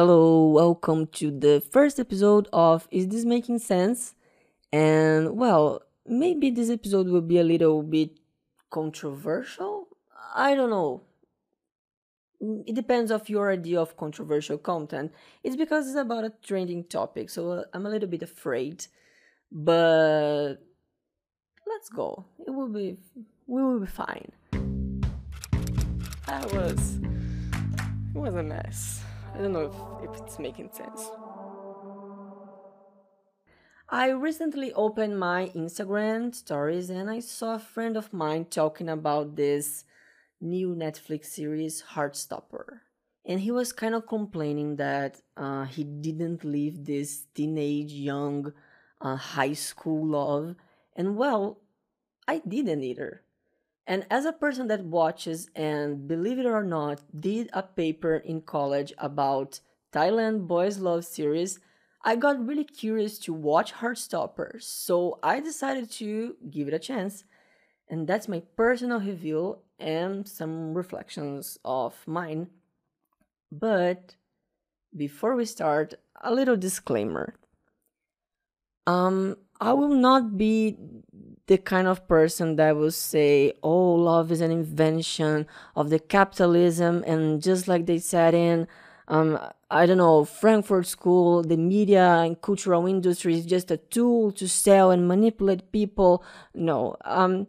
Hello, welcome to the first episode of Is This Making Sense? And well, maybe this episode will be a little bit controversial. I don't know. It depends of your idea of controversial content. It's because it's about a trending topic, so uh, I'm a little bit afraid. But let's go. It will be we will be fine. That was it was a mess. I don't know if, if it's making sense. I recently opened my Instagram stories and I saw a friend of mine talking about this new Netflix series, Heartstopper. And he was kind of complaining that uh, he didn't live this teenage, young, uh, high school love. And well, I didn't either. And as a person that watches and, believe it or not, did a paper in college about Thailand Boys Love series, I got really curious to watch Heartstopper. So I decided to give it a chance. And that's my personal review and some reflections of mine. But before we start, a little disclaimer. Um, I will not be the kind of person that will say, oh, love is an invention of the capitalism, and just like they said in, um, I don't know, Frankfurt School, the media and cultural industry is just a tool to sell and manipulate people. No, um,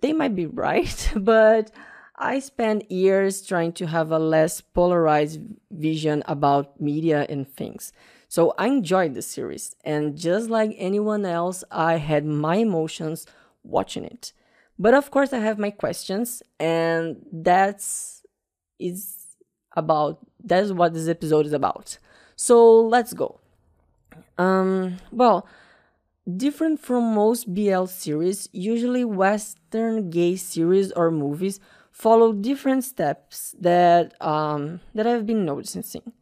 they might be right, but I spent years trying to have a less polarized vision about media and things. So I enjoyed the series, and just like anyone else, I had my emotions watching it. But of course, I have my questions, and that's is about that's what this episode is about. So let's go. Um, well, different from most BL series, usually Western gay series or movies follow different steps that um, that I've been noticing.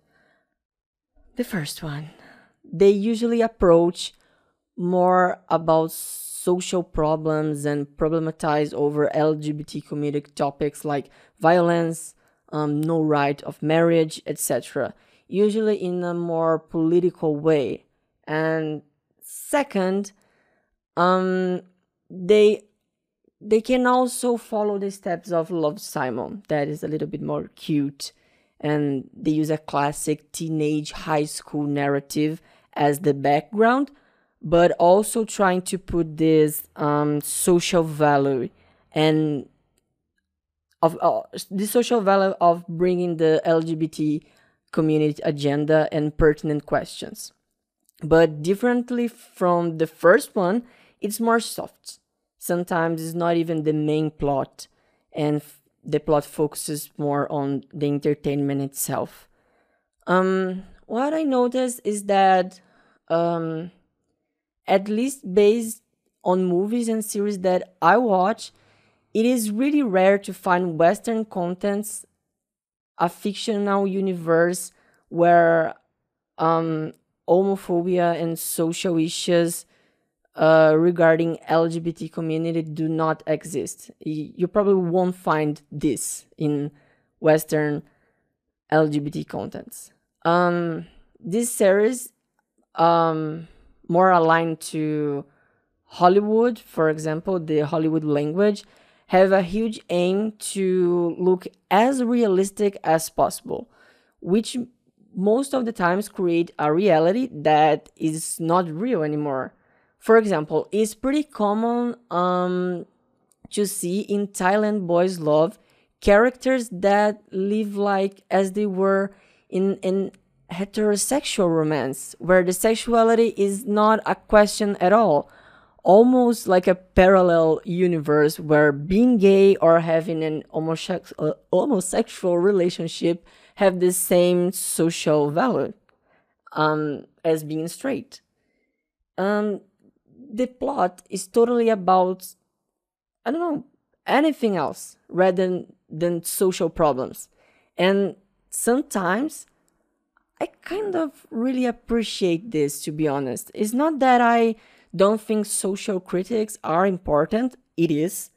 The first one, they usually approach more about social problems and problematize over LGBT community topics like violence, um, no right of marriage, etc. Usually in a more political way. And second, um, they they can also follow the steps of Love Simon. That is a little bit more cute and they use a classic teenage high school narrative as the background, but also trying to put this um, social value and of uh, the social value of bringing the LGBT community agenda and pertinent questions. But differently from the first one, it's more soft. Sometimes it's not even the main plot, and the plot focuses more on the entertainment itself. Um, what I noticed is that, um, at least based on movies and series that I watch, it is really rare to find Western contents, a fictional universe where um, homophobia and social issues uh, regarding LGBT community do not exist. You probably won't find this in Western LGBT contents. Um, this series, um, more aligned to Hollywood, for example, the Hollywood language, have a huge aim to look as realistic as possible, which most of the times create a reality that is not real anymore for example, it's pretty common um, to see in Thailand Boys Love characters that live like as they were in in heterosexual romance, where the sexuality is not a question at all. Almost like a parallel universe where being gay or having an homosexual, uh, homosexual relationship have the same social value um, as being straight. Um, the plot is totally about I don't know anything else rather than, than social problems. And sometimes I kind of really appreciate this to be honest. It's not that I don't think social critics are important. It is,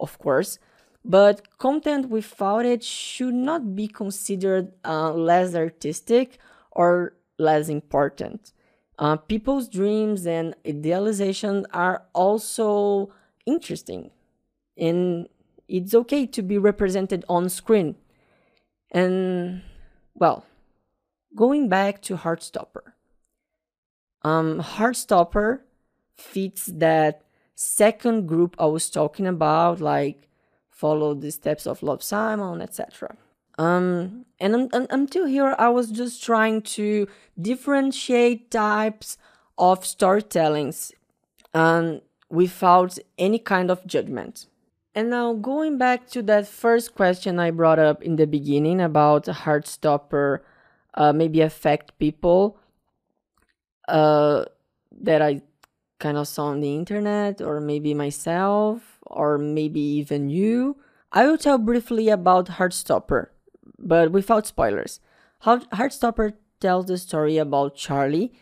of course. But content without it should not be considered uh, less artistic or less important. Uh, people's dreams and idealization are also interesting, and it's okay to be represented on screen. And well, going back to Heartstopper, um, Heartstopper fits that second group I was talking about, like follow the steps of Love Simon, etc. Um, and until here, I was just trying to differentiate types of storytellings um, without any kind of judgment. And now, going back to that first question I brought up in the beginning about Heartstopper uh, maybe affect people uh, that I kind of saw on the internet, or maybe myself, or maybe even you. I will tell briefly about Heartstopper, but without spoilers. Heartstopper tells the story about Charlie,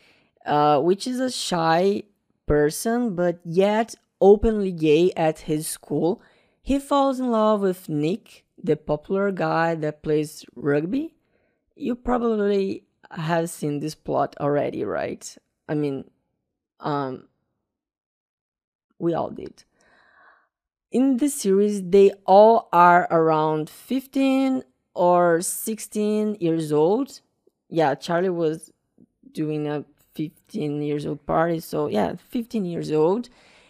uh, which is a shy person, but yet openly gay at his school. He falls in love with Nick, the popular guy that plays rugby. You probably have seen this plot already, right? I mean, um, we all did. In this series, they all are around 15 or 16 years old. Yeah, Charlie was doing a 15 years old party, so yeah, 15 years old.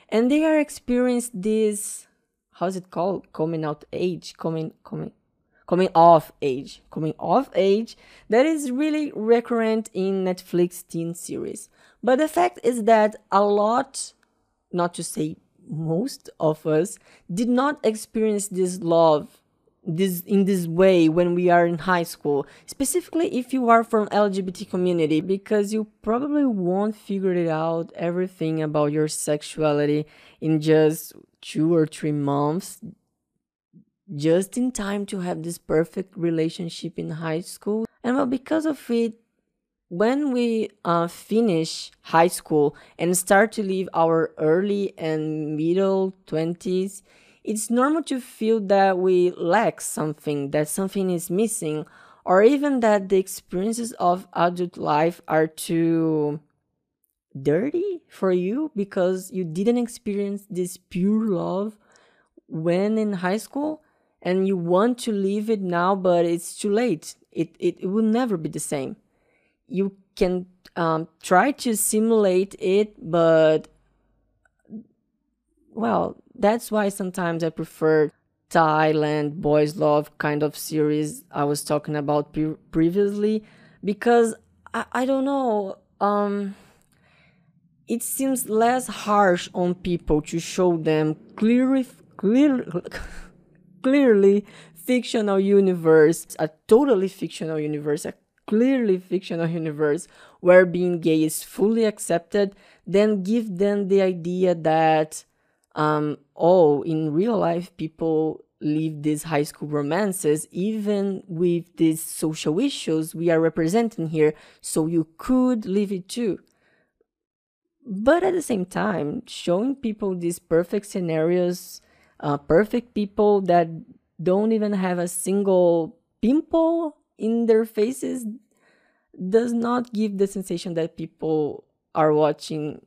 And they are experiencing this, how's it called? Coming out age, coming, coming, coming off age, coming off age. That is really recurrent in Netflix teen series. But the fact is that a lot, not to say most of us, did not experience this love this in this way when we are in high school specifically if you are from lgbt community because you probably won't figure it out everything about your sexuality in just two or three months just in time to have this perfect relationship in high school. And well because of it when we uh, finish high school and start to live our early and middle 20s, it's normal to feel that we lack something, that something is missing, or even that the experiences of adult life are too dirty for you because you didn't experience this pure love when in high school and you want to leave it now, but it's too late. It, it, it will never be the same you can um, try to simulate it, but well, that's why sometimes I prefer Thailand boys love kind of series I was talking about pre- previously because I, I don't know um it seems less harsh on people to show them clearly clear, clearly fictional universe a totally fictional universe a clearly fictional universe where being gay is fully accepted, then give them the idea that, um, oh, in real life, people live these high school romances, even with these social issues we are representing here, so you could live it too. But at the same time, showing people these perfect scenarios, uh, perfect people that don't even have a single pimple in their faces does not give the sensation that people are watching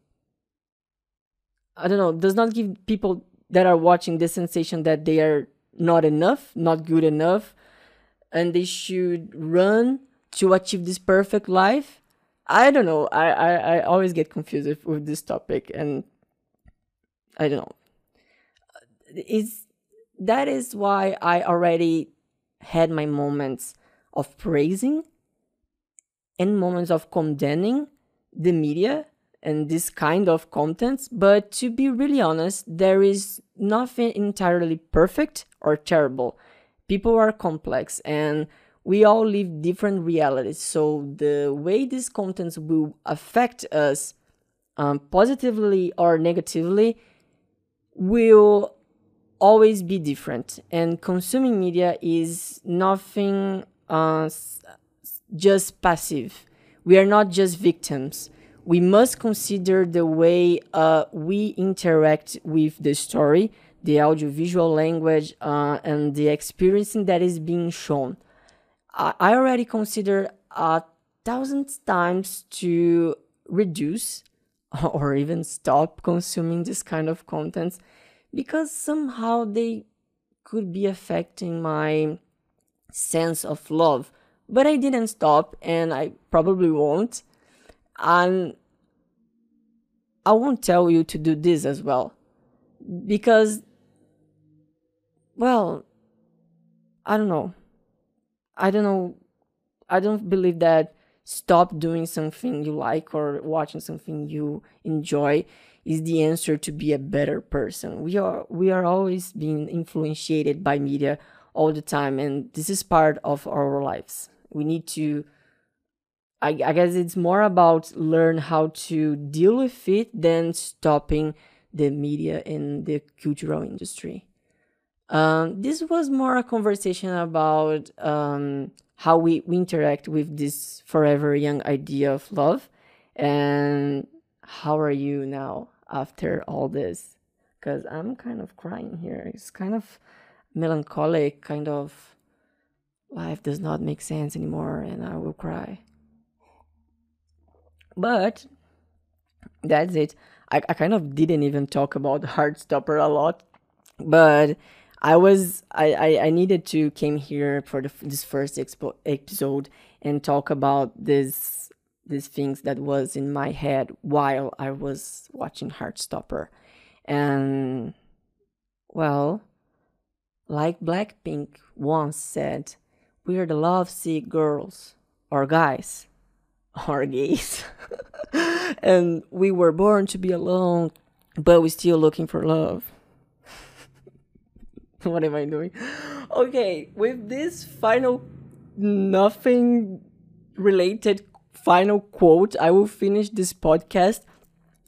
i don't know does not give people that are watching the sensation that they are not enough not good enough and they should run to achieve this perfect life? I don't know. I i, I always get confused with, with this topic and i don't know. Is that is why i already had my moments of praising and moments of condemning the media and this kind of contents. But to be really honest, there is nothing entirely perfect or terrible. People are complex and we all live different realities. So the way these contents will affect us um, positively or negatively will always be different. And consuming media is nothing uh, just passive. We are not just victims. We must consider the way uh, we interact with the story, the audiovisual language, uh, and the experiencing that is being shown. I, I already considered a thousand times to reduce or even stop consuming this kind of contents because somehow they could be affecting my sense of love. But I didn't stop and I probably won't. And I won't tell you to do this as well. Because, well, I don't know. I don't know. I don't believe that stop doing something you like or watching something you enjoy is the answer to be a better person. We are we are always being influenced by media all the time and this is part of our lives. We need to I, I guess it's more about learn how to deal with it than stopping the media and the cultural industry. Um, this was more a conversation about um, how we, we interact with this forever young idea of love and how are you now after all this? Because i'm kind of crying here. It's kind of melancholic kind of life does not make sense anymore and i will cry but that's it. I, I kind of didn't even talk about heartstopper a lot but I was I, I, I needed to came here for the, this first expo, episode and talk about this these things that was in my head while I was watching Heartstopper, and well, like Blackpink once said, we are the lovesick girls or guys or gays, and we were born to be alone, but we're still looking for love. what am I doing? Okay, with this final nothing related final quote, I will finish this podcast.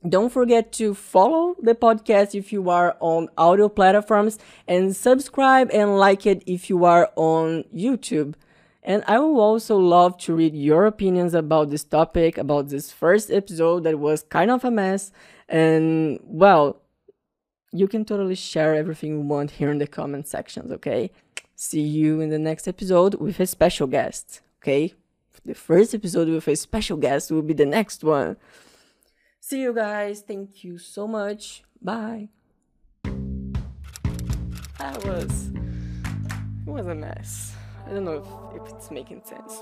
Don't forget to follow the podcast if you are on audio platforms and subscribe and like it if you are on YouTube. And I will also love to read your opinions about this topic, about this first episode that was kind of a mess. And well, you can totally share everything you want here in the comment sections, okay? See you in the next episode with a special guest, okay? The first episode with a special guest will be the next one. See you guys. Thank you so much. Bye. That was it was a mess. I don't know if, if it's making sense.